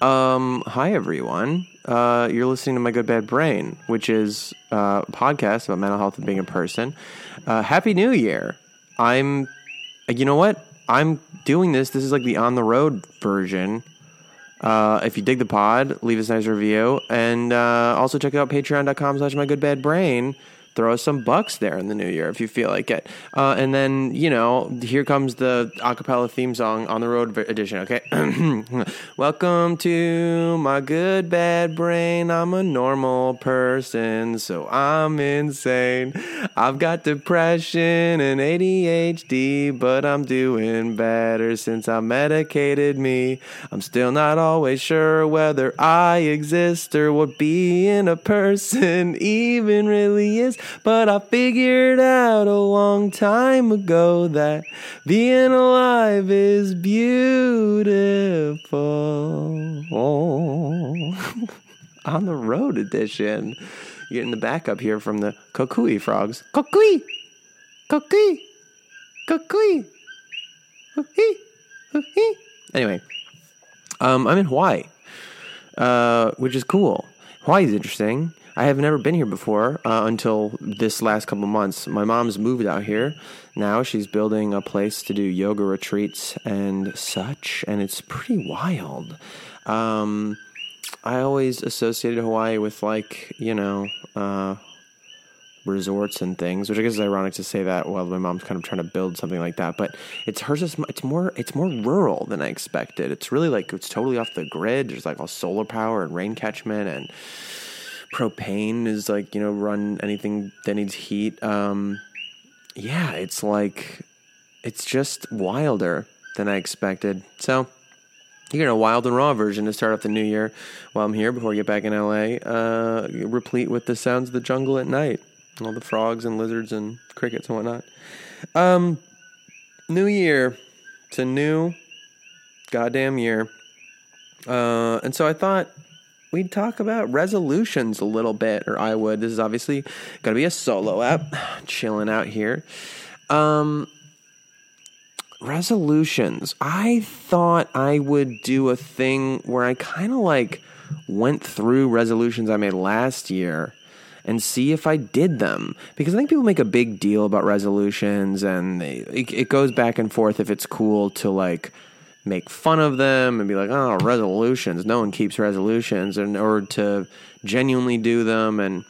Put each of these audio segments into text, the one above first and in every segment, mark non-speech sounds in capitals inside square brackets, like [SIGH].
Um, hi everyone. Uh, you're listening to My Good Bad Brain, which is uh, a podcast about mental health and being a person. Uh, Happy New Year. I'm, you know what? I'm doing this. This is like the on the road version. Uh, if you dig the pod, leave us a nice review. And uh, also check out patreon.com slash my good bad brain. Throw some bucks there in the new year if you feel like it. Uh, and then, you know, here comes the acapella theme song on the road edition, okay? [CLEARS THROAT] Welcome to my good bad brain. I'm a normal person, so I'm insane. I've got depression and ADHD, but I'm doing better since I medicated me. I'm still not always sure whether I exist or what being a person [LAUGHS] even really is. But I figured out a long time ago that being alive is beautiful. Oh. [LAUGHS] On the road edition. Getting the backup here from the Coqui frogs. Coqui! Coqui! Coqui! Coqui! Coqui! Anyway, um, I'm in Hawaii, uh, which is cool. Hawaii's interesting. I have never been here before uh, until this last couple months. My mom's moved out here. Now she's building a place to do yoga retreats and such, and it's pretty wild. Um, I always associated Hawaii with like you know uh, resorts and things, which I guess is ironic to say that while my mom's kind of trying to build something like that. But it's hers. Is, it's more. It's more rural than I expected. It's really like it's totally off the grid. There's like all solar power and rain catchment and propane is like you know run anything that needs heat. Um, yeah, it's like it's just wilder than I expected. So you're get a wild and raw version to start off the new year while I'm here before I get back in LA, uh, replete with the sounds of the jungle at night, all the frogs and lizards and crickets and whatnot. Um, new year, it's a new goddamn year, uh, and so I thought we'd talk about resolutions a little bit, or I would. This is obviously going to be a solo app, [SIGHS] chilling out here. Um, resolutions. I thought I would do a thing where I kind of like went through resolutions I made last year and see if I did them because I think people make a big deal about resolutions and they, it, it goes back and forth if it's cool to like make fun of them and be like, oh, resolutions. No one keeps resolutions, in order to genuinely do them. And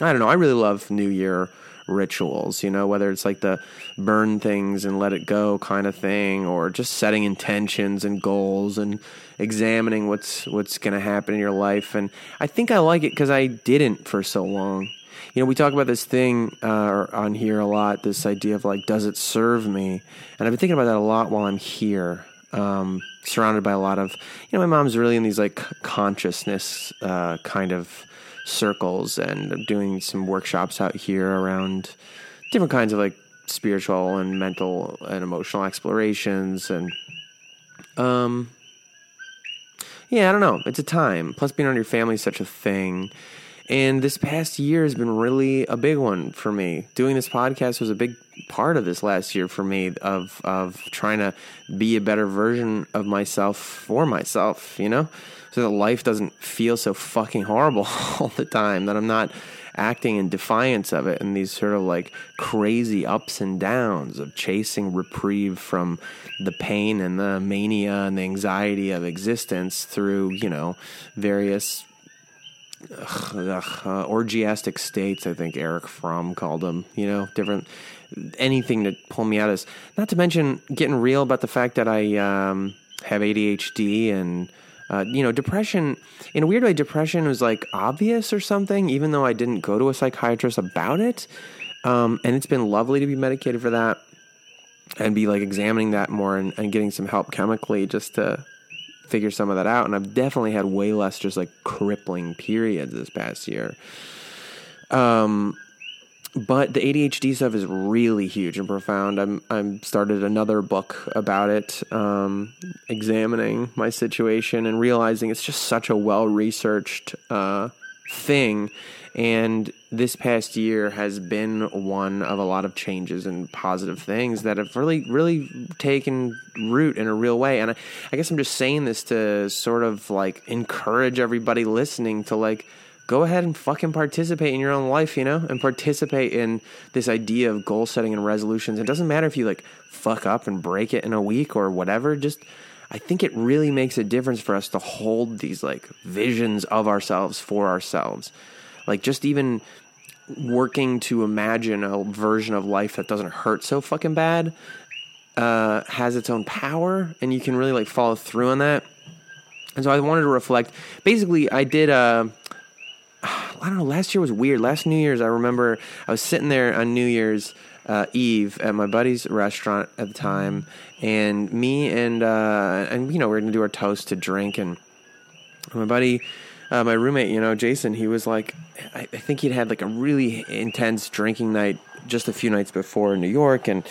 I don't know. I really love New Year rituals. You know, whether it's like the burn things and let it go kind of thing, or just setting intentions and goals and examining what's what's going to happen in your life. And I think I like it because I didn't for so long. You know, we talk about this thing uh, on here a lot. This idea of like, does it serve me? And I've been thinking about that a lot while I'm here. Um, surrounded by a lot of, you know, my mom's really in these like consciousness uh, kind of circles, and I'm doing some workshops out here around different kinds of like spiritual and mental and emotional explorations, and um, yeah, I don't know. It's a time. Plus, being on your family is such a thing. And this past year has been really a big one for me. Doing this podcast was a big part of this last year for me of of trying to be a better version of myself for myself, you know? So that life doesn't feel so fucking horrible [LAUGHS] all the time, that I'm not acting in defiance of it and these sort of like crazy ups and downs of chasing reprieve from the pain and the mania and the anxiety of existence through, you know, various ugh, uh, orgiastic states, I think Erich Fromm called them, you know, different anything to pull me out of this. Not to mention getting real about the fact that I um, have ADHD and uh, you know, depression, in a weird way, depression was like obvious or something, even though I didn't go to a psychiatrist about it. Um, and it's been lovely to be medicated for that and be like examining that more and, and getting some help chemically just to figure some of that out. And I've definitely had way less just like crippling periods this past year. Um, but the ADHD stuff is really huge and profound. I'm I'm started another book about it, um, examining my situation and realizing it's just such a well researched uh, thing. And this past year has been one of a lot of changes and positive things that have really, really taken root in a real way. And I, I guess I'm just saying this to sort of like encourage everybody listening to like go ahead and fucking participate in your own life, you know, and participate in this idea of goal setting and resolutions. It doesn't matter if you like fuck up and break it in a week or whatever. Just, I think it really makes a difference for us to hold these like visions of ourselves for ourselves. Like, just even working to imagine a version of life that doesn't hurt so fucking bad uh, has its own power, and you can really like follow through on that. And so I wanted to reflect. Basically, I did. Uh, [SIGHS] I don't know. Last year was weird. Last New Year's, I remember I was sitting there on New Year's uh, Eve at my buddy's restaurant at the time, and me and uh, and you know we are gonna do our toast to drink, and my buddy. Uh, my roommate, you know, Jason, he was like, I, I think he'd had like a really intense drinking night just a few nights before in New York, and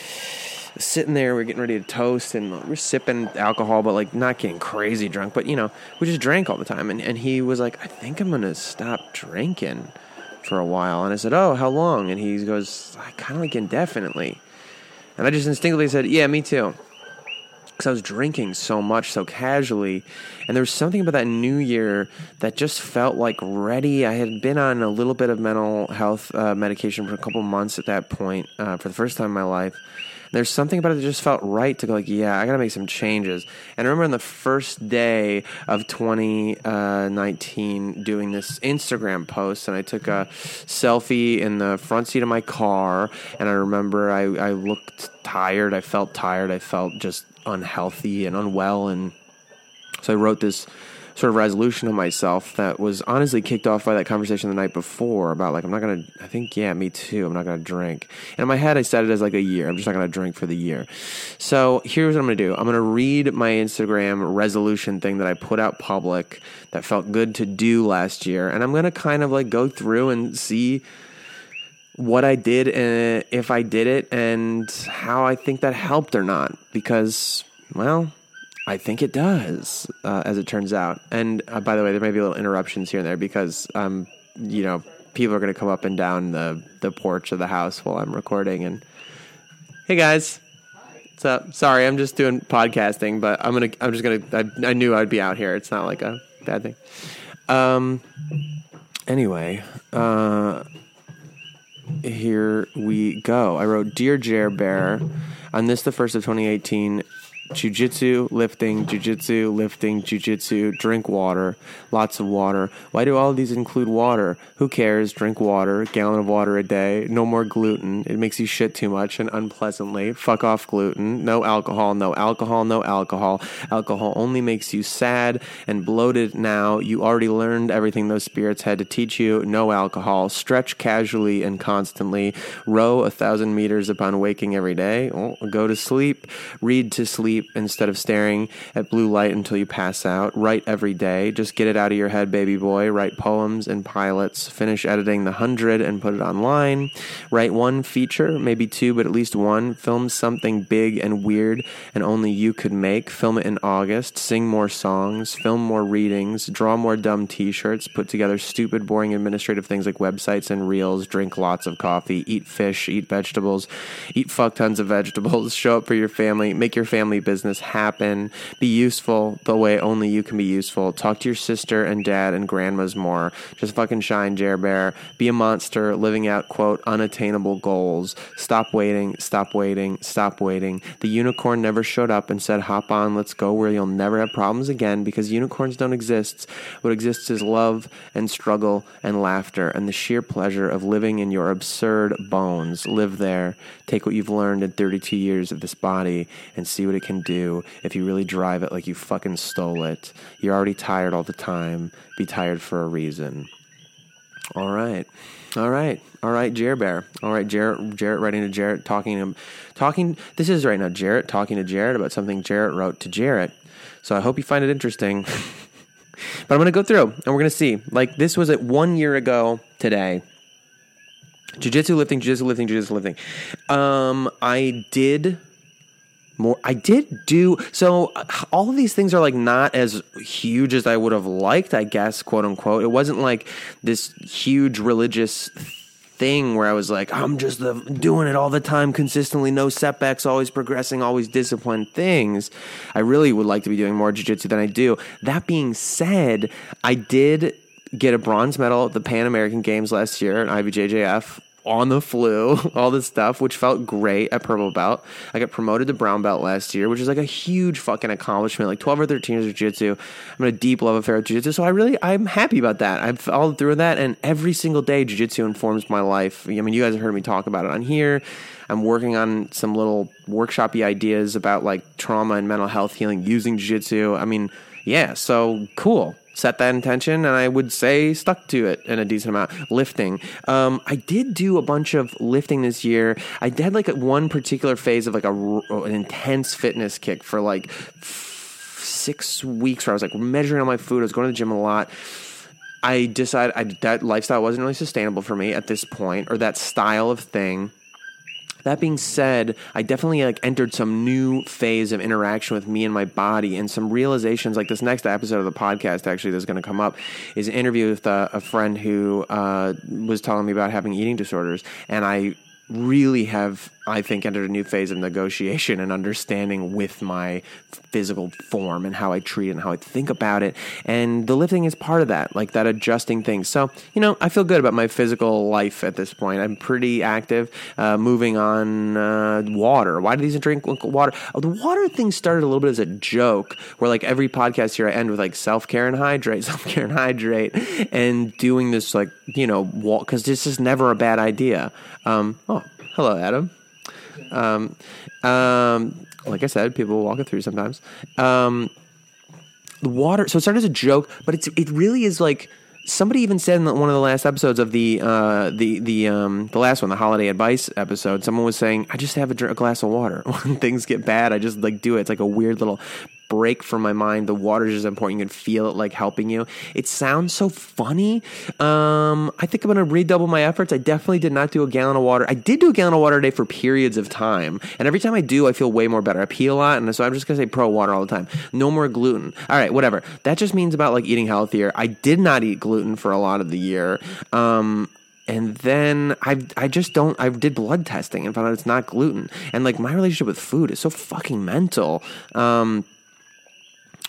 sitting there, we are getting ready to toast, and we're sipping alcohol, but like not getting crazy drunk. But you know, we just drank all the time. And and he was like, I think I'm gonna stop drinking for a while. And I said, Oh, how long? And he goes, kind of like indefinitely. And I just instinctively said, Yeah, me too. Because I was drinking so much, so casually. And there was something about that new year that just felt like ready. I had been on a little bit of mental health uh, medication for a couple months at that point uh, for the first time in my life there's something about it that just felt right to go like, yeah, I got to make some changes. And I remember on the first day of 2019 doing this Instagram post, and I took a selfie in the front seat of my car, and I remember I, I looked tired. I felt tired. I felt just unhealthy and unwell, and so I wrote this sort of resolution of myself that was honestly kicked off by that conversation the night before about like I'm not gonna. I think yeah, me too. I'm not gonna drink. And in my head, I set it as like a year. I'm just not gonna drink for the year. So here's what I'm gonna do. I'm gonna read my Instagram resolution thing that I put out public that felt good to do last year, and I'm gonna kind of like go through and see what I did and uh, if I did it and how I think that helped or not because well I think it does, uh, as it turns out. And uh, by the way, there may be a little interruptions here and there because, um, you know, people are going to come up and down the, the porch of the house while I'm recording. And hey, guys, what's up? Sorry, I'm just doing podcasting, but I'm gonna. I'm just gonna. I, I knew I'd be out here. It's not like a bad thing. Um. Anyway, uh, here we go. I wrote, "Dear Jer Bear, on this the first of 2018." Jujitsu, lifting, jujitsu, lifting, jujitsu, drink water, lots of water. Why do all these include water? Who cares? Drink water, gallon of water a day, no more gluten. It makes you shit too much and unpleasantly. Fuck off gluten. No alcohol, no alcohol, no alcohol. Alcohol only makes you sad and bloated now. You already learned everything those spirits had to teach you. No alcohol. Stretch casually and constantly. Row a thousand meters upon waking every day. Oh, go to sleep. Read to sleep sleep instead of staring at blue light until you pass out. Write every day. Just get it out of your head, baby boy. Write poems and pilots. Finish editing the hundred and put it online. Write one feature, maybe two, but at least one. Film something big and weird and only you could make. Film it in August. Sing more songs. Film more readings. Draw more dumb t shirts. Put together stupid, boring administrative things like websites and reels. Drink lots of coffee. Eat fish. Eat vegetables. Eat fuck tons of vegetables. [LAUGHS] Show up for your family. Make your family business happen. Be useful the way only you can be useful. Talk to your sister and dad and grandmas more. Just fucking shine, Jer Bear. Be a monster, living out, quote, unattainable goals. Stop waiting, stop waiting, stop waiting. The unicorn never showed up and said, hop on, let's go where you'll never have problems again because unicorns don't exist. What exists is love and struggle and laughter and the sheer pleasure of living in your absurd bones. Live there. Take what you've learned in 32 years of this body and see what it can do if you really drive it like you fucking stole it. You're already tired all the time. Be tired for a reason. All right. All right. All right, Jared Bear. All right, Jared Jared writing to Jared talking to him talking this is right now Jared talking to Jared about something Jared wrote to Jared. So I hope you find it interesting. [LAUGHS] but I'm going to go through and we're going to see. Like this was at 1 year ago today. Jiu-jitsu lifting, jiu-jitsu lifting, jiu-jitsu lifting. Um I did more i did do so uh, all of these things are like not as huge as i would have liked i guess quote unquote. It wasn't like this huge religious thing where i was like i'm just the, doing it all the time consistently no setbacks always progressing always disciplined things. I really would like to be doing more jiu-jitsu than i do. That being said i did get a bronze medal at the pan american games last year in ibjjf on the flu, [LAUGHS] all this stuff, which felt great at purple belt. I got promoted to brown belt last year, which is like a huge fucking accomplishment. Like 12 or 13 years of jiu-jitsu. I'm in a deep love affair with jiu-jitsu. So I really, I'm happy about that. I've followed through with that. And every single day, jiu-jitsu informs my life. I mean, you guys have heard me talk about it on here. I'm working on some little workshopy ideas about like trauma and mental health healing using jiu-jitsu. I mean, yeah, so cool set that intention and I would say stuck to it in a decent amount. Lifting. Um, I did do a bunch of lifting this year. I did like one particular phase of like a, an intense fitness kick for like six weeks where I was like measuring all my food. I was going to the gym a lot. I decided I, that lifestyle wasn't really sustainable for me at this point or that style of thing. That being said, I definitely like entered some new phase of interaction with me and my body, and some realizations. Like this next episode of the podcast, actually, that's going to come up, is an interview with uh, a friend who uh, was telling me about having eating disorders, and I really have, I think, entered a new phase of negotiation and understanding with my physical form and how I treat it and how I think about it. And the lifting is part of that, like that adjusting thing. So, you know, I feel good about my physical life at this point. I'm pretty active, uh, moving on uh, water. Why do these drink water? Oh, the water thing started a little bit as a joke where, like, every podcast here I end with, like, self care and hydrate, [LAUGHS] self care and hydrate, and doing this, like, you know, walk, because this is never a bad idea. Um, oh, hello, Adam. Um, um, like I said, people walk it through sometimes. Um, the water. So it started as a joke, but it's it really is like somebody even said in one of the last episodes of the uh, the the um, the last one, the holiday advice episode. Someone was saying, "I just have a, a glass of water [LAUGHS] when things get bad. I just like do it. It's like a weird little break from my mind. The water is important. You can feel it like helping you. It sounds so funny. Um, I think I'm going to redouble my efforts. I definitely did not do a gallon of water. I did do a gallon of water a day for periods of time. And every time I do, I feel way more better. I pee a lot. And so I'm just going to say pro water all the time. No more gluten. All right, whatever. That just means about like eating healthier. I did not eat gluten for a lot of the year. Um, and then I I just don't I did blood testing and found out it's not gluten and like my relationship with food is so fucking mental um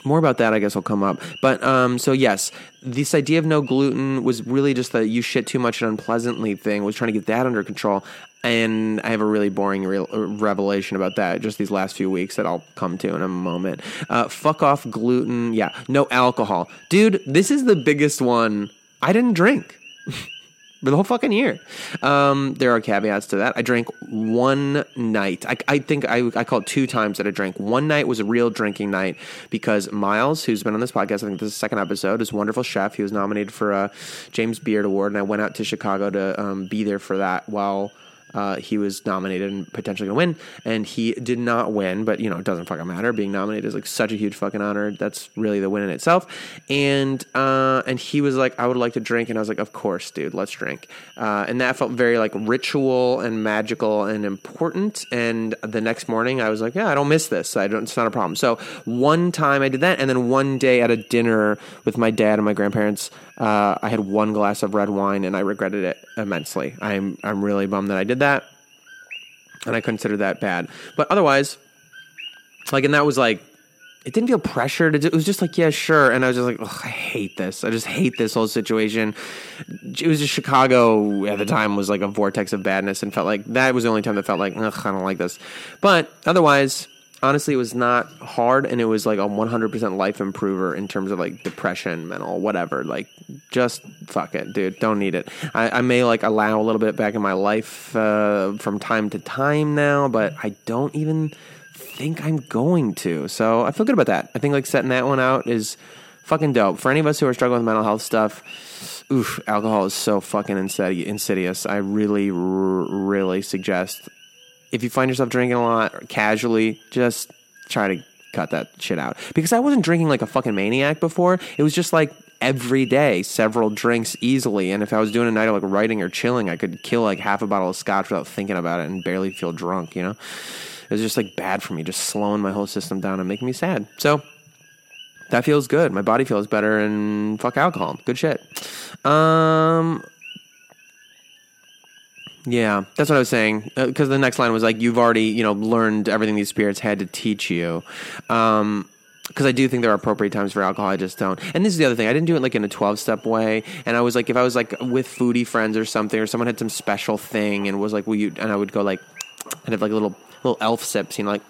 more about that, I guess, will come up. But um, so yes, this idea of no gluten was really just the you shit too much and unpleasantly thing. Was trying to get that under control, and I have a really boring re- revelation about that just these last few weeks that I'll come to in a moment. Uh, fuck off gluten. Yeah, no alcohol, dude. This is the biggest one. I didn't drink. [LAUGHS] the whole fucking year. Um, there are caveats to that. I drank one night. I, I think I, I call it two times that I drank. One night was a real drinking night because Miles, who's been on this podcast, I think this is the second episode, is a wonderful chef. He was nominated for a James Beard Award, and I went out to Chicago to um, be there for that while – uh, he was nominated and potentially going to win, and he did not win. But you know, it doesn't fucking matter. Being nominated is like such a huge fucking honor. That's really the win in itself. And uh, and he was like, I would like to drink, and I was like, of course, dude, let's drink. Uh, and that felt very like ritual and magical and important. And the next morning, I was like, yeah, I don't miss this. I don't. It's not a problem. So one time I did that, and then one day at a dinner with my dad and my grandparents, uh, I had one glass of red wine, and I regretted it immensely. I'm I'm really bummed that I did that, and I consider that bad. But otherwise, like, and that was like, it didn't feel pressured. It was just like, yeah, sure. And I was just like, I hate this. I just hate this whole situation. It was just Chicago at the time was like a vortex of badness and felt like that was the only time that felt like, I don't like this. But otherwise, honestly, it was not hard and it was like a 100% life improver in terms of like depression, mental, whatever. Like, just fuck it, dude. Don't need it. I, I may like allow a little bit back in my life uh, from time to time now, but I don't even think I'm going to. So I feel good about that. I think like setting that one out is fucking dope. For any of us who are struggling with mental health stuff, oof, alcohol is so fucking insidious. I really, really suggest if you find yourself drinking a lot casually, just try to cut that shit out. Because I wasn't drinking like a fucking maniac before. It was just like every day, several drinks easily. And if I was doing a night of like writing or chilling, I could kill like half a bottle of scotch without thinking about it and barely feel drunk, you know? It was just like bad for me, just slowing my whole system down and making me sad. So that feels good. My body feels better and fuck alcohol. Good shit. Um, yeah, that's what I was saying. Because uh, the next line was like, "You've already, you know, learned everything these spirits had to teach you." Um, because I do think there are appropriate times for alcohol. I just don't. And this is the other thing. I didn't do it like in a twelve step way. And I was like, if I was like with foodie friends or something, or someone had some special thing and was like, "Will you?" and I would go like, and have like a little little elf sips, you know, like,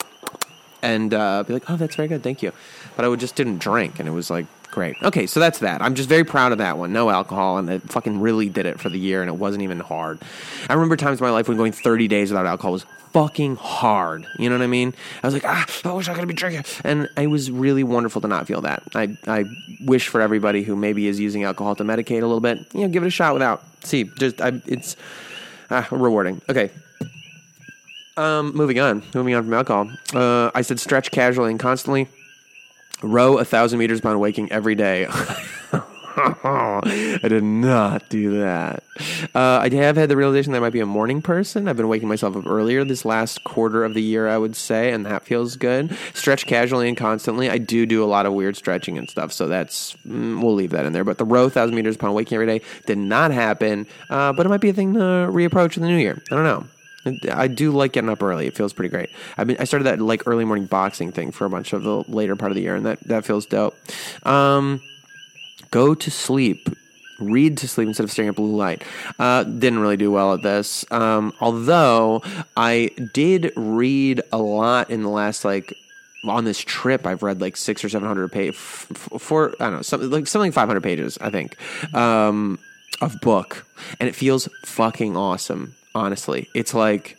and uh, be like, "Oh, that's very good, thank you." But I would just didn't drink, and it was like great. Okay, so that's that. I'm just very proud of that one. No alcohol, and it fucking really did it for the year, and it wasn't even hard. I remember times in my life when going 30 days without alcohol was fucking hard. You know what I mean? I was like, ah, I wish I could be drinking, and it was really wonderful to not feel that. I I wish for everybody who maybe is using alcohol to medicate a little bit, you know, give it a shot without. See, just I, it's ah, rewarding. Okay, um, moving on, moving on from alcohol. Uh, I said stretch casually and constantly. Row a thousand meters upon waking every day. [LAUGHS] I did not do that. Uh, I have had the realization that I might be a morning person. I've been waking myself up earlier this last quarter of the year, I would say, and that feels good. Stretch casually and constantly. I do do a lot of weird stretching and stuff, so that's mm, we'll leave that in there. But the row thousand meters upon waking every day did not happen. Uh, but it might be a thing to reapproach in the new year. I don't know. I do like getting up early. It feels pretty great. I mean, I started that like early morning boxing thing for a bunch of the later part of the year, and that that feels dope. Um, go to sleep. Read to sleep instead of staring at blue light. Uh, didn't really do well at this. Um, although I did read a lot in the last like on this trip, I've read like six or seven hundred pages. For I don't know, something like something five hundred pages, I think, um, of book, and it feels fucking awesome honestly. It's like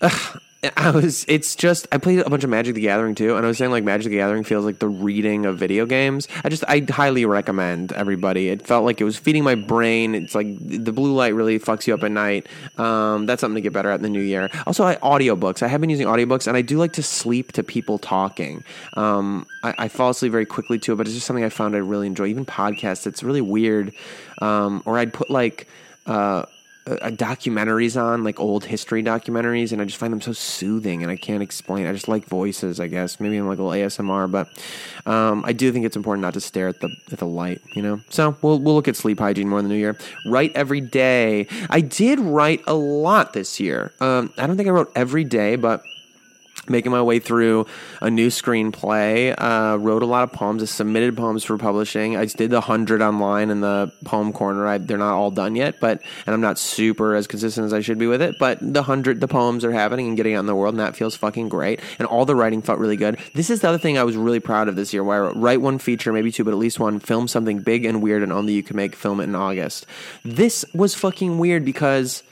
ugh, I was it's just I played a bunch of Magic the Gathering too, and I was saying like Magic the Gathering feels like the reading of video games. I just I highly recommend everybody. It felt like it was feeding my brain. It's like the blue light really fucks you up at night. Um, that's something to get better at in the new year. Also, I audiobooks. I have been using audiobooks, and I do like to sleep to people talking. Um, I, I, fall asleep very quickly too, but it's just something I found I really enjoy. Even podcasts, it's really weird. Um, or I'd put like. Uh, uh, documentaries on, like old history documentaries, and I just find them so soothing, and I can't explain. I just like voices, I guess. Maybe I'm like a little ASMR, but um, I do think it's important not to stare at the at the light, you know. So we'll we'll look at sleep hygiene more in the new year. Write every day. I did write a lot this year. Um, I don't think I wrote every day, but making my way through a new screenplay. Uh, wrote a lot of poems. I submitted poems for publishing. I did the hundred online in the poem corner. I, they're not all done yet, but and I'm not super as consistent as I should be with it. But the hundred, the poems are happening and getting out in the world, and that feels fucking great. And all the writing felt really good. This is the other thing I was really proud of this year, where I wrote, write one feature, maybe two, but at least one. Film something big and weird, and only you can make. Film it in August. This was fucking weird because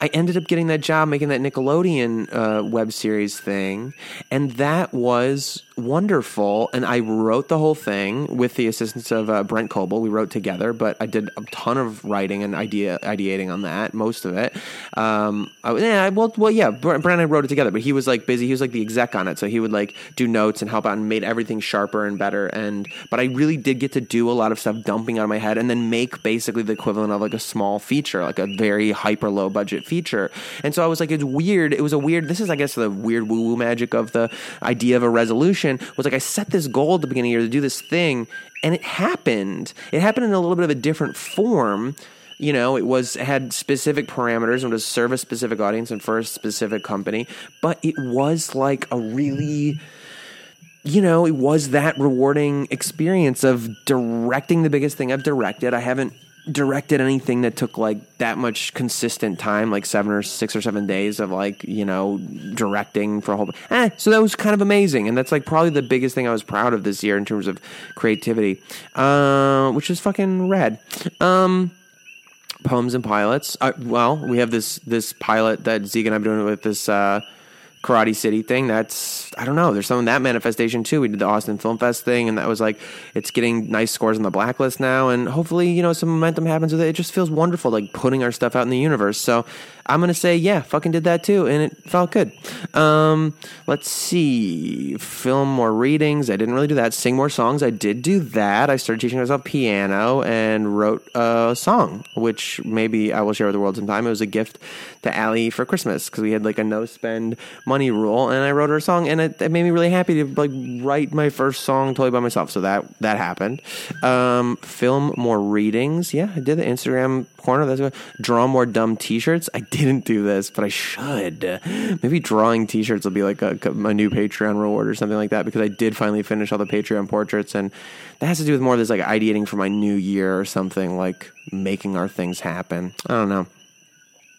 I ended up getting that job making that Nickelodeon uh, web series thing, and that was wonderful. And I wrote the whole thing with the assistance of uh, Brent Coble. We wrote together, but I did a ton of writing and idea ideating on that, most of it. Um, I, yeah, well, well, yeah, Brent and I wrote it together, but he was like busy. He was like the exec on it, so he would like do notes and help out and made everything sharper and better. And but I really did get to do a lot of stuff dumping out of my head and then make basically the equivalent of like a small feature, like a very hyper low budget feature. And so I was like, it's weird. It was a weird. This is, I guess, the weird woo woo magic of the idea of a resolution. Was like I set this goal at the beginning of the year to do this thing, and it happened. It happened in a little bit of a different form. You know, it was had specific parameters and was serve a specific audience and for a specific company, but it was like a really you know, it was that rewarding experience of directing the biggest thing I've directed. I haven't directed anything that took like that much consistent time, like seven or six or seven days of like, you know, directing for a whole. Eh, so that was kind of amazing. And that's like probably the biggest thing I was proud of this year in terms of creativity, uh, which is fucking rad. Um, poems and pilots. Uh, well, we have this this pilot that Zeke and I've been doing with this uh, Karate City thing. That's I don't know. There's some of that manifestation too. We did the Austin Film Fest thing, and that was like it's getting nice scores on the blacklist now, and hopefully you know some momentum happens with it. It just feels wonderful, like putting our stuff out in the universe. So I'm gonna say yeah, fucking did that too, and it felt good. Um, let's see, film more readings. I didn't really do that. Sing more songs. I did do that. I started teaching myself piano and wrote a song, which maybe I will share with the world sometime. It was a gift to Allie for Christmas because we had like a no spend money rule, and I wrote her a song, and it, it, made me really happy to like write my first song totally by myself. So that that happened. Um, film more readings. Yeah, I did the Instagram corner. That's what. Draw more dumb T-shirts. I didn't do this, but I should. Maybe drawing T-shirts will be like a, a new Patreon reward or something like that because I did finally finish all the Patreon portraits, and that has to do with more of this like ideating for my new year or something like making our things happen. I don't know.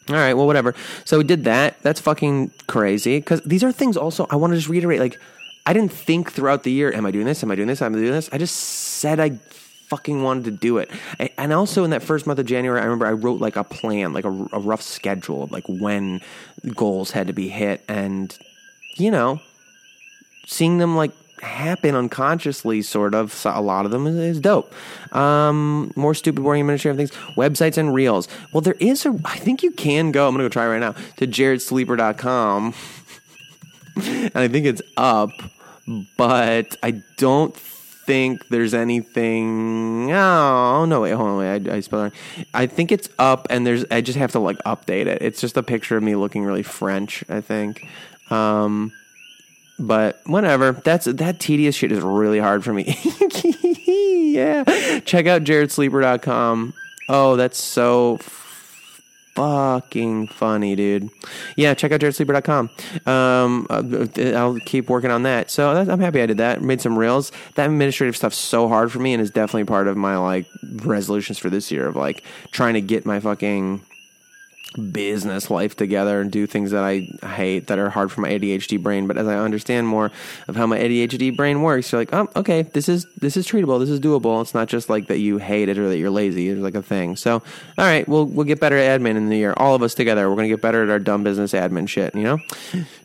All right, well, whatever. So we did that. That's fucking crazy because these are things. Also, I want to just reiterate. Like, I didn't think throughout the year. Am I doing this? Am I doing this? Am I doing this? I just said I fucking wanted to do it. And also in that first month of January, I remember I wrote like a plan, like a, a rough schedule of like when goals had to be hit, and you know, seeing them like happen unconsciously, sort of. So a lot of them is, is dope. Um, more stupid, boring administrative things. Websites and reels. Well, there is a. I think you can go. I'm gonna go try right now to jaredsleeper.com, [LAUGHS] and I think it's up, but I don't think there's anything. Oh no! Wait, hold on. Wait, I, I spelled wrong. I think it's up, and there's. I just have to like update it. It's just a picture of me looking really French. I think. Um, but whatever. That's that tedious shit is really hard for me. [LAUGHS] yeah. Check out jaredsleeper.com. Oh, that's so fucking funny, dude. Yeah, check out jaredsleeper.com. Um, uh, I'll keep working on that. So I'm happy I did that. Made some reels. That administrative stuff's so hard for me and is definitely part of my like resolutions for this year of like trying to get my fucking business life together and do things that I hate that are hard for my ADHD brain. But as I understand more of how my ADHD brain works, you're like, oh, okay, this is this is treatable, this is doable. It's not just like that you hate it or that you're lazy. It's like a thing. So, all right, we'll we'll get better at admin in the year. All of us together, we're gonna get better at our dumb business admin shit. You know,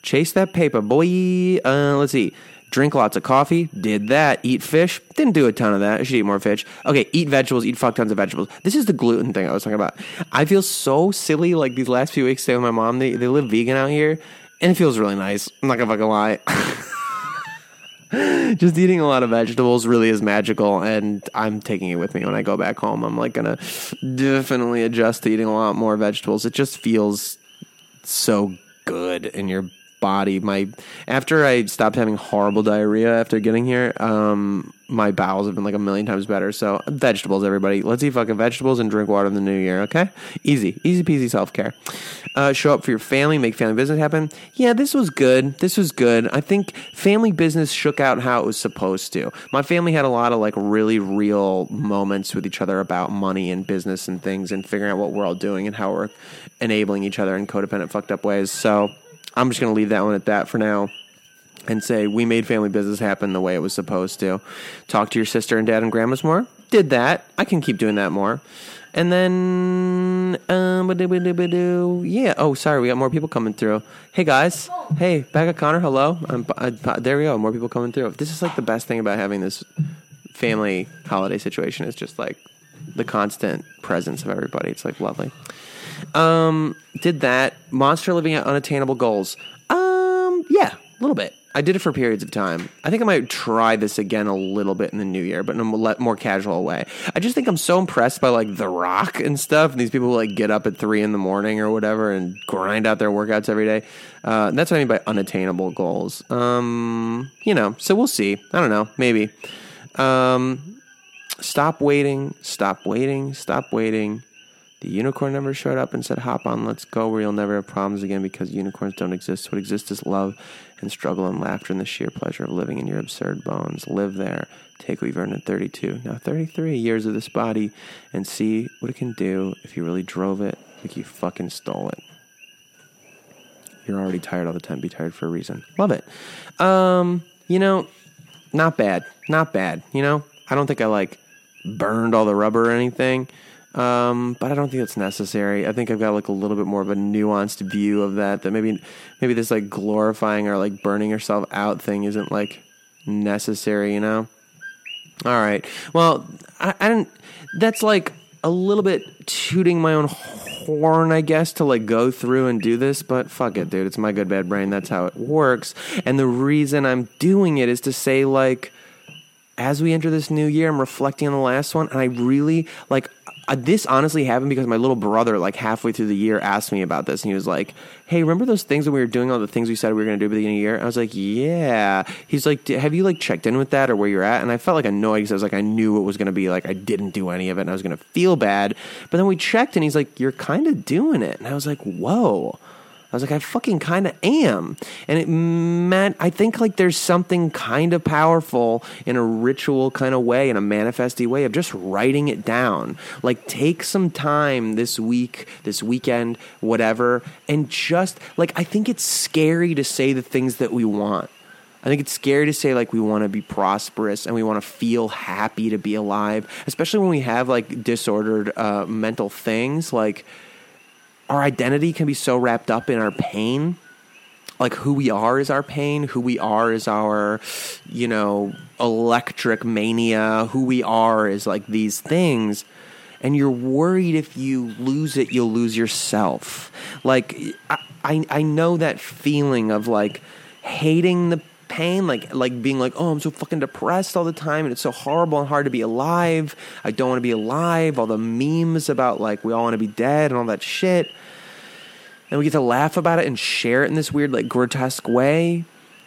chase that paper, boy. Uh, let's see. Drink lots of coffee. Did that. Eat fish. Didn't do a ton of that. I should eat more fish. Okay, eat vegetables. Eat fuck tons of vegetables. This is the gluten thing I was talking about. I feel so silly like these last few weeks staying with my mom. They, they live vegan out here, and it feels really nice. I'm not gonna fucking lie. [LAUGHS] Just eating a lot of vegetables really is magical, and I'm taking it with me when I go back home. I'm like gonna definitely adjust to eating a lot more vegetables. It just feels so good in your body. My after I stopped having horrible diarrhea after getting here, um, my bowels have been like a million times better. So vegetables, everybody. Let's eat fucking vegetables and drink water in the new year. Okay, easy, easy peasy self care. Uh, show up for your family, make family business happen. Yeah, this was good. This was good. I think family business shook out how it was supposed to. My family had a lot of like really real moments with each other about money and business and things and figuring out what we're all doing and how we're enabling each other in codependent, fucked up ways. So I'm just going to leave that one at that for now and say we made family business happen the way it was supposed to. Talk to your sister and dad and grandmas more. Did that. I can keep doing that more. And then, um, yeah. Oh, sorry, we got more people coming through. Hey guys, hey, back at Connor. Hello. I'm, I, there we go. More people coming through. This is like the best thing about having this family holiday situation. Is just like the constant presence of everybody. It's like lovely. Um, did that. Monster living at unattainable goals. Um, yeah, a little bit. I did it for periods of time. I think I might try this again a little bit in the new year, but in a more casual way. I just think I'm so impressed by like The Rock and stuff, and these people who like get up at three in the morning or whatever and grind out their workouts every day. Uh, that's what I mean by unattainable goals. Um, you know, so we'll see. I don't know, maybe. Um, stop waiting, stop waiting, stop waiting The unicorn never showed up and said, Hop on, let's go, where you'll never have problems again because unicorns don't exist. What exists is love and struggle and laughter and the sheer pleasure of living in your absurd bones. Live there. Take what you've earned at 32, now 33 years of this body, and see what it can do if you really drove it like you fucking stole it. You're already tired all the time. Be tired for a reason. Love it. Um, you know, not bad. Not bad. You know, I don't think I like burned all the rubber or anything. Um, but I don't think it's necessary. I think I've got like a little bit more of a nuanced view of that. That maybe maybe this like glorifying or like burning yourself out thing isn't like necessary. You know. All right. Well, I, I don't. That's like a little bit tooting my own horn, I guess, to like go through and do this. But fuck it, dude. It's my good bad brain. That's how it works. And the reason I'm doing it is to say like as we enter this new year, I'm reflecting on the last one, and I really like uh, this. Honestly, happened because my little brother, like halfway through the year, asked me about this, and he was like, "Hey, remember those things when we were doing all the things we said we were going to do at the beginning of the year?" I was like, "Yeah." He's like, "Have you like checked in with that or where you're at?" And I felt like annoyed because I was like, I knew it was going to be like I didn't do any of it, and I was going to feel bad. But then we checked, and he's like, "You're kind of doing it," and I was like, "Whoa." I was like, I fucking kind of am. And it meant, I think like there's something kind of powerful in a ritual kind of way, in a manifesty way of just writing it down. Like take some time this week, this weekend, whatever, and just like, I think it's scary to say the things that we want. I think it's scary to say like we want to be prosperous and we want to feel happy to be alive, especially when we have like disordered uh, mental things. Like our identity can be so wrapped up in our pain. Like who we are is our pain. Who we are is our you know electric mania. Who we are is like these things. And you're worried if you lose it you'll lose yourself. Like i i, I know that feeling of like hating the pain like like being like oh i'm so fucking depressed all the time and it's so horrible and hard to be alive. I don't want to be alive. All the memes about like we all want to be dead and all that shit. And we get to laugh about it and share it in this weird like grotesque way.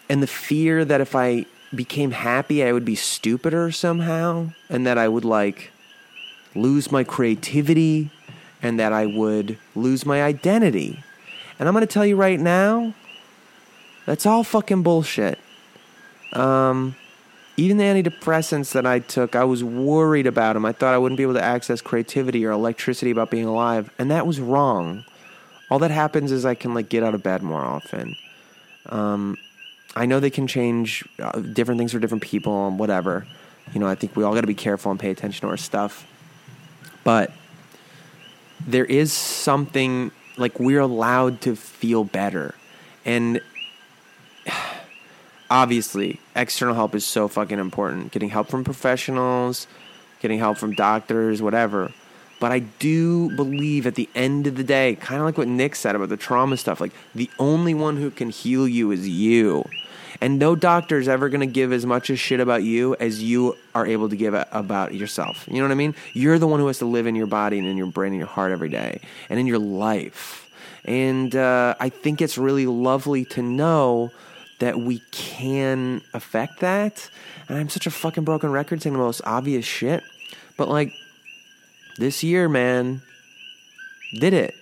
And the fear that if i became happy i would be stupider somehow. And that i would like lose my creativity. And that i would lose my identity. And i'm going to tell you right now that's all fucking bullshit um, even the antidepressants that I took, I was worried about them. I thought I wouldn't be able to access creativity or electricity about being alive, and that was wrong. All that happens is I can like get out of bed more often. Um, I know they can change uh, different things for different people and whatever. You know, I think we all got to be careful and pay attention to our stuff. But there is something like we're allowed to feel better. And obviously, external help is so fucking important. Getting help from professionals, getting help from doctors, whatever. But I do believe at the end of the day, kind of like what Nick said about the trauma stuff, like the only one who can heal you is you. And no doctor is ever going to give as much a shit about you as you are able to give a, about yourself. You know what I mean? You're the one who has to live in your body and in your brain and your heart every day and in your life. And uh, I think it's really lovely to know that we can affect that. And I'm such a fucking broken record saying the most obvious shit. But like this year, man, did it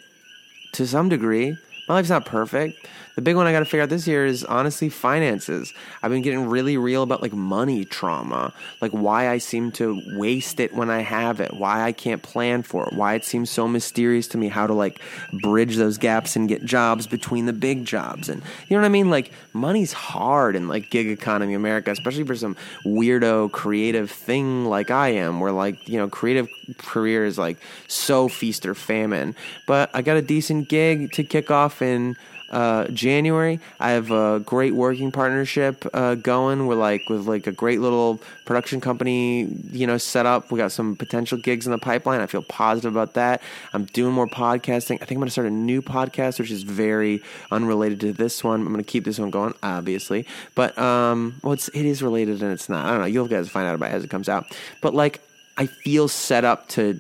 to some degree. My life's not perfect. The big one I got to figure out this year is honestly finances. I've been getting really real about like money trauma, like why I seem to waste it when I have it, why I can't plan for it, why it seems so mysterious to me how to like bridge those gaps and get jobs between the big jobs. And you know what I mean? Like money's hard in like gig economy America, especially for some weirdo creative thing like I am, where like, you know, creative career is like so feast or famine. But I got a decent gig to kick off in uh, January. I have a great working partnership uh, going. We're like with like a great little production company, you know, set up. We got some potential gigs in the pipeline. I feel positive about that. I'm doing more podcasting. I think I'm going to start a new podcast, which is very unrelated to this one. I'm going to keep this one going, obviously, but um, well, it's it is related and it's not. I don't know. You'll guys find out about it as it comes out. But like, I feel set up to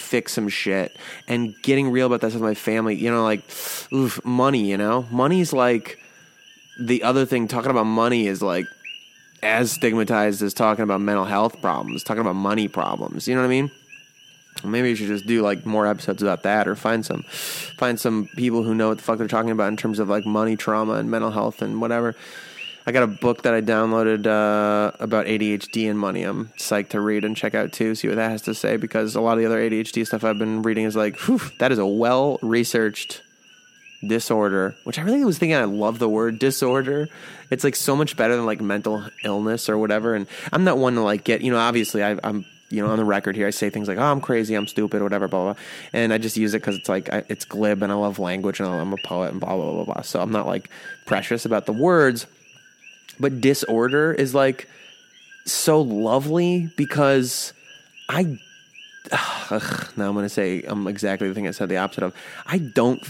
fix some shit and getting real about that with my family. You know, like, oof, money. You know, money's like the other thing. Talking about money is like as stigmatized as talking about mental health problems, talking about money problems. You know what I mean? Maybe you should just do like more episodes about that, or find some find some people who know what the fuck they're talking about in terms of like money trauma and mental health and whatever. I got a book that I downloaded uh, about ADHD and money. I'm psyched to read and check out too, see what that has to say because a lot of the other ADHD stuff I've been reading is like, whew, that is a well researched disorder, which I really was thinking I love the word disorder. It's like so much better than like mental illness or whatever. And I'm not one to like get, you know, obviously I, I'm, you know, on the record here, I say things like, oh, I'm crazy, I'm stupid, whatever, blah, blah. And I just use it because it's like, I, it's glib and I love language and I'm a poet and blah, blah, blah, blah. So I'm not like precious about the words. But disorder is like so lovely because I, [SIGHS] ugh, now I'm going to say I'm exactly the thing I said the opposite of. I don't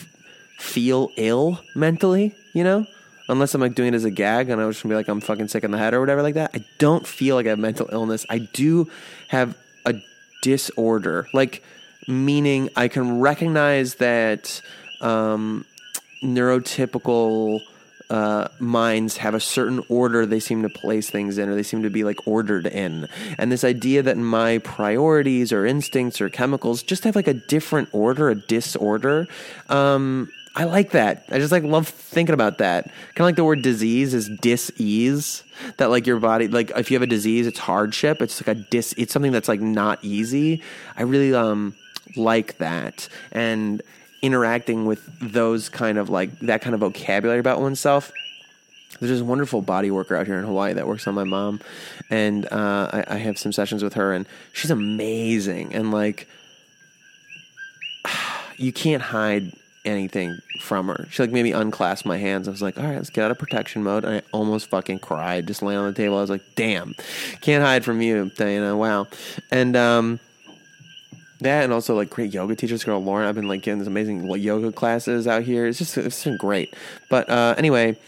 feel ill mentally, you know? Unless I'm like doing it as a gag and I was gonna be like, I'm fucking sick in the head or whatever like that. I don't feel like I have mental illness. I do have a disorder. Like, meaning I can recognize that um, neurotypical uh, minds have a certain order they seem to place things in, or they seem to be like ordered in. And this idea that my priorities or instincts or chemicals just have like a different order, a disorder. Um, I like that. I just like love thinking about that. Kind of like the word disease is dis-ease. That like your body, like if you have a disease, it's hardship. It's like a dis. It's something that's like not easy. I really um like that and interacting with those kind of like that kind of vocabulary about oneself. There's this wonderful body worker out here in Hawaii that works on my mom, and uh, I, I have some sessions with her, and she's amazing. And like, [SIGHS] you can't hide anything from her. She like made me unclasp my hands. I was like, all right, let's get out of protection mode. And I almost fucking cried, just laying on the table. I was like, damn, can't hide from you, Diana. Wow. And um, that and also like great yoga teachers, girl Lauren. I've been like getting these amazing yoga classes out here. It's just it's been great. But uh, anyway,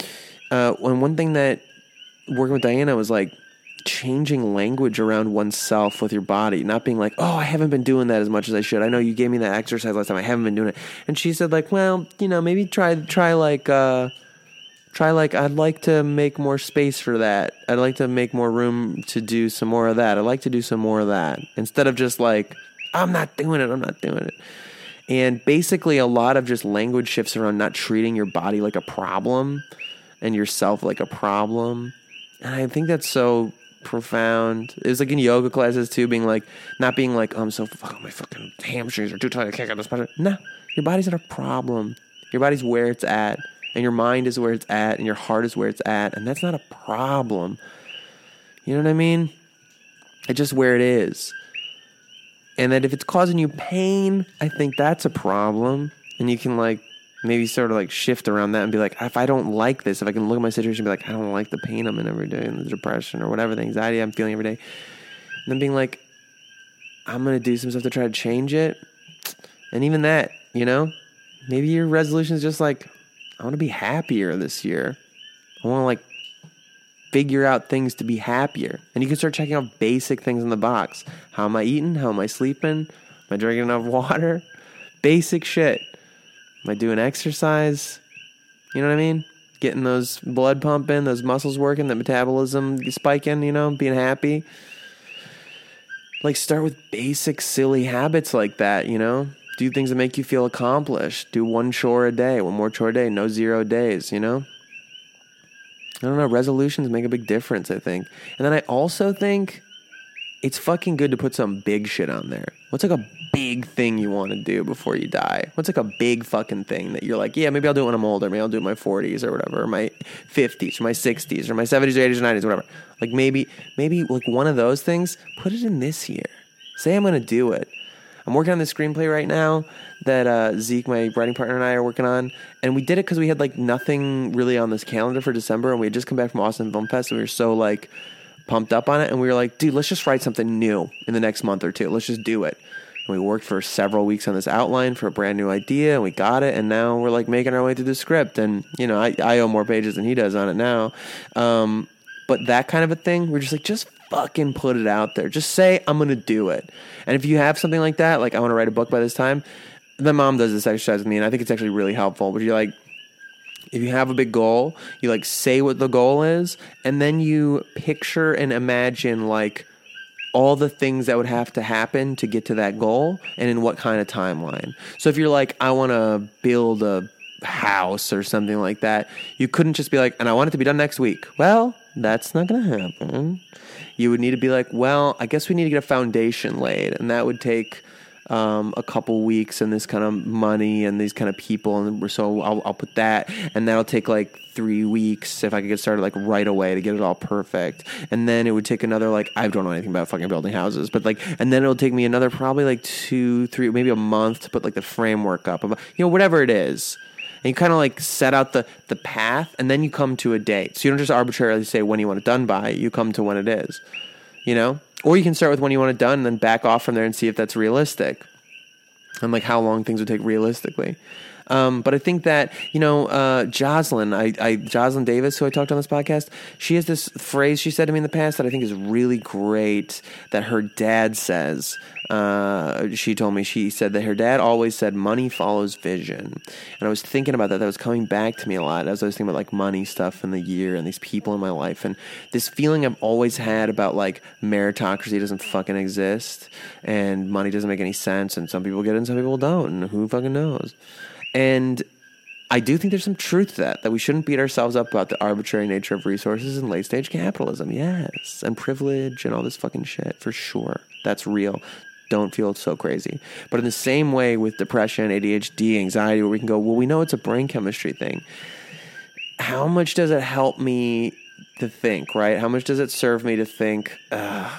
uh, one thing that working with Diana was like changing language around oneself with your body, not being like, oh, I haven't been doing that as much as I should. I know you gave me that exercise last time. I haven't been doing it. And she said like, well, you know, maybe try try like uh try like I'd like to make more space for that. I'd like to make more room to do some more of that. I'd like to do some more of that instead of just like I'm not doing it. I'm not doing it. And basically a lot of just language shifts around not treating your body like a problem and yourself like a problem. And I think that's so profound. It was like in yoga classes too, being like, not being like, oh, I'm so fucking, my fucking hamstrings are too tight, I can't get this posture. No, your body's not a problem. Your body's where it's at, and your mind is where it's at, and your heart is where it's at, and that's not a problem. You know what I mean? It's just where it is. And that if it's causing you pain, I think that's a problem. And you can like maybe sort of like shift around that and be like, if I don't like this, if I can look at my situation and be like, I don't like the pain I'm in every day and the depression or whatever, the anxiety I'm feeling every day. And then being like, I'm to do some stuff to try to change it. And even that, you know, maybe your resolution is just like, I want to be happier this year. I want to like figure out things to be happier. And you can start checking off basic things in the box. How am I eating? How am I sleeping? Am I drinking enough water? [LAUGHS] Basic shit. Am I doing exercise? You know what I mean? Getting those blood pumping, those muscles working, the metabolism spiking, you know, being happy. Like, start with basic, silly habits like that, you know? Do things that make you feel accomplished. Do one chore a day, one more chore a day, no zero days, you know? I don't know. Resolutions make a big difference, I think. And then I also think it's fucking good to put some big shit on there. What's like a big thing you want to do before you die? What's like a big fucking thing that you're like, yeah, maybe I'll do it when I'm older. Maybe I'll do it in my 40s or whatever, or my 50s or my 60s or my 70s or 80s or 90s, whatever. Like maybe, maybe like one of those things, put it in this year. Say I'm going to do it. I'm working on this screenplay right now that uh, Zeke, my writing partner, and I are working on, and we did it because we had like nothing really on this calendar for December, and we had just come back from Austin Film Fest, and we were so like pumped up on it, and we were like, dude, let's just write something new in the next month or two. Let's just do it. And we worked for several weeks on this outline for a brand new idea, and we got it, and now we're like making our way through the script, and you know, I, I owe more pages than he does on it now. Um, but that kind of a thing, we're just like, just fucking put it out there. Just say, I'm going to do it. And if you have something like that, like I want to write a book by this time, my mom does this exercise with me, and I think it's actually really helpful. But you're like, if you have a big goal, you like say what the goal is, and then you picture and imagine like all the things that would have to happen to get to that goal and in what kind of timeline. So if you're like, I want to build a house or something like that, you couldn't just be like, and I want it to be done next week. Well, that's not going to happen. You would need to be like, well, I guess we need to get a foundation laid, and that would take um, a couple weeks and this kind of money and these kind of people, and so I'll, I'll put that, and that'll take like three weeks if I could get started like right away to get it all perfect, and then it would take another like I don't know anything about fucking building houses, but like, and then it'll take me another probably like two, three, maybe a month to put like the framework up, you know, whatever it is and you kind of like set out the the path and then you come to a date. So you don't just arbitrarily say when you want it done by you come to when it is you know? Or you can start with when you want it done and then back off from there and see if that's realistic. And like how long things would take realistically um, but I think that you know, uh, Jocelyn, I, I, Jocelyn Davis, who I talked on this podcast, she has this phrase she said to me in the past that I think is really great. That her dad says. Uh, she told me she said that her dad always said money follows vision, and I was thinking about that. That was coming back to me a lot as I was thinking about like money stuff in the year and these people in my life and this feeling I've always had about like meritocracy doesn't fucking exist and money doesn't make any sense and some people get it and some people don't and who fucking knows. And I do think there's some truth to that, that we shouldn't beat ourselves up about the arbitrary nature of resources in late stage capitalism. Yes. And privilege and all this fucking shit, for sure. That's real. Don't feel so crazy. But in the same way with depression, ADHD, anxiety, where we can go, well, we know it's a brain chemistry thing. How much does it help me to think, right? How much does it serve me to think, ugh,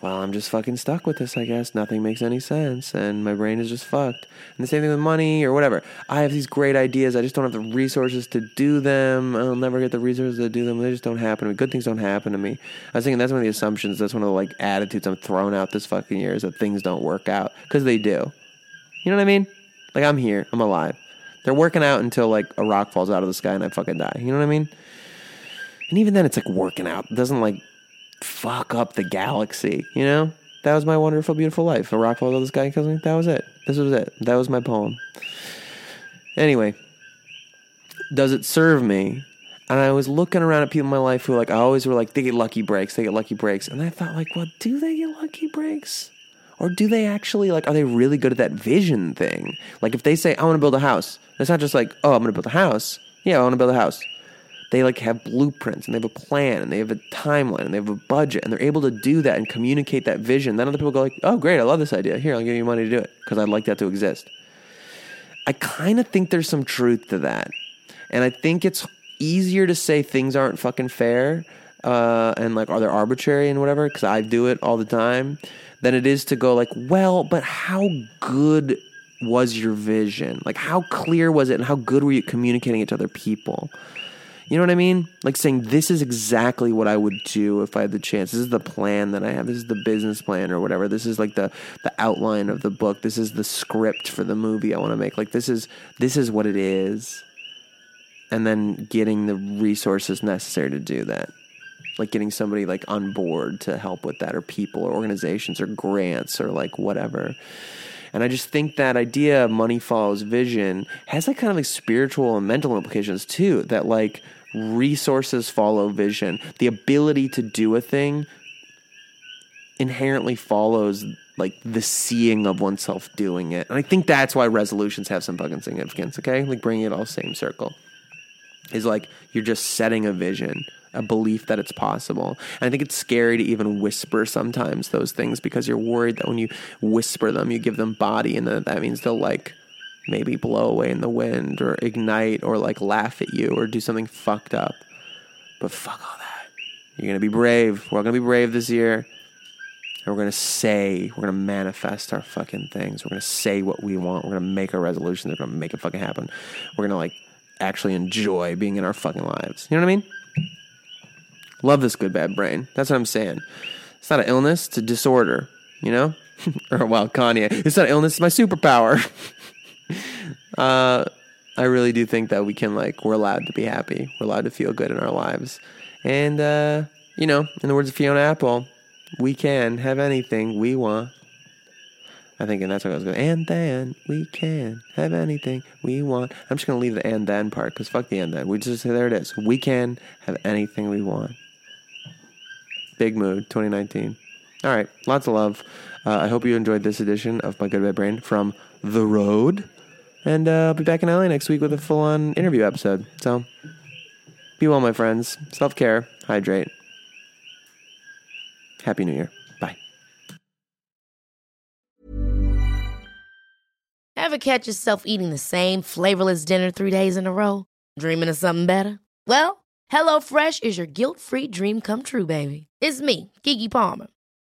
well, I'm just fucking stuck with this, I guess. Nothing makes any sense, and my brain is just fucked. And the same thing with money or whatever. I have these great ideas, I just don't have the resources to do them. I'll never get the resources to do them. They just don't happen. Good things don't happen to me. I was thinking that's one of the assumptions, that's one of the like attitudes I'm throwing out this fucking year is that things don't work out. Because they do. You know what I mean? Like, I'm here, I'm alive. They're working out until like a rock falls out of the sky and I fucking die. You know what I mean? And even then, it's like working out. It doesn't like fuck up the galaxy, you know? That was my wonderful, beautiful life. A rock falls of the sky and kills me. That was it. This was it. That was my poem. Anyway, does it serve me? And I was looking around at people in my life who, like, I always were like, they get lucky breaks, they get lucky breaks. And I thought, like, well, do they get lucky breaks? Or do they actually, like, are they really good at that vision thing? Like, if they say, I want to build a house, it's not just like, oh, I'm going to build a house. Yeah, I want to build a house they like have blueprints and they have a plan and they have a timeline and they have a budget and they're able to do that and communicate that vision. Then other people go like, "Oh, great, I love this idea. Here, I'll give you money to do it because I'd like that to exist." I kind of think there's some truth to that, and I think it's easier to say things aren't fucking fair uh, and like are they arbitrary and whatever because I do it all the time than it is to go like, well, but how good was your vision? Like, how clear was it, and how good were you communicating it to other people? You know what I mean? Like saying this is exactly what I would do if I had the chance. This is the plan that I have. This is the business plan or whatever. This is like the the outline of the book. This is the script for the movie I want to make. Like this is this is what it is. And then getting the resources necessary to do that. Like getting somebody like on board to help with that or people or organizations or grants or like whatever. And I just think that idea of money follows vision has like kind of like spiritual and mental implications too. That like resources follow vision. The ability to do a thing inherently follows like the seeing of oneself doing it. And I think that's why resolutions have some fucking significance, okay? Like bringing it all same circle. Is like you're just setting a vision, a belief that it's possible. And I think it's scary to even whisper sometimes those things because you're worried that when you whisper them, you give them body and that, that means they'll like maybe blow away in the wind or ignite or like laugh at you or do something fucked up. But fuck all that. You're going to be brave. We're all going to be brave this year. And we're going to say, we're going to manifest our fucking things. We're going to say what we want. We're going to make our resolutions. We're going to make it fucking happen. We're going to like actually enjoy being in our fucking lives. You know what I mean? Love this good bad brain. That's what I'm saying. It's not an illness, it's a disorder, you know? [LAUGHS] or well, Kanye. It's not an illness, it's my superpower. [LAUGHS] uh, I really do think that we can like we're allowed to be happy. We're allowed to feel good in our lives. And uh, you know, in the words of Fiona Apple, we can have anything we want. I think, and that's what I was going. And then we can have anything we want. I'm just going to leave the and then part because fuck the and then. We just say there it is. We can have anything we want. Big mood, 2019. All right, lots of love. Uh, I hope you enjoyed this edition of my Good Bad Brain from the road, and uh, I'll be back in LA next week with a full-on interview episode. So, be well, my friends. Self-care, hydrate. Happy New Year. Bye. Ever catch yourself eating the same flavorless dinner three days in a row? Dreaming of something better? Well, HelloFresh is your guilt-free dream come true, baby. It's me, Keke Palmer.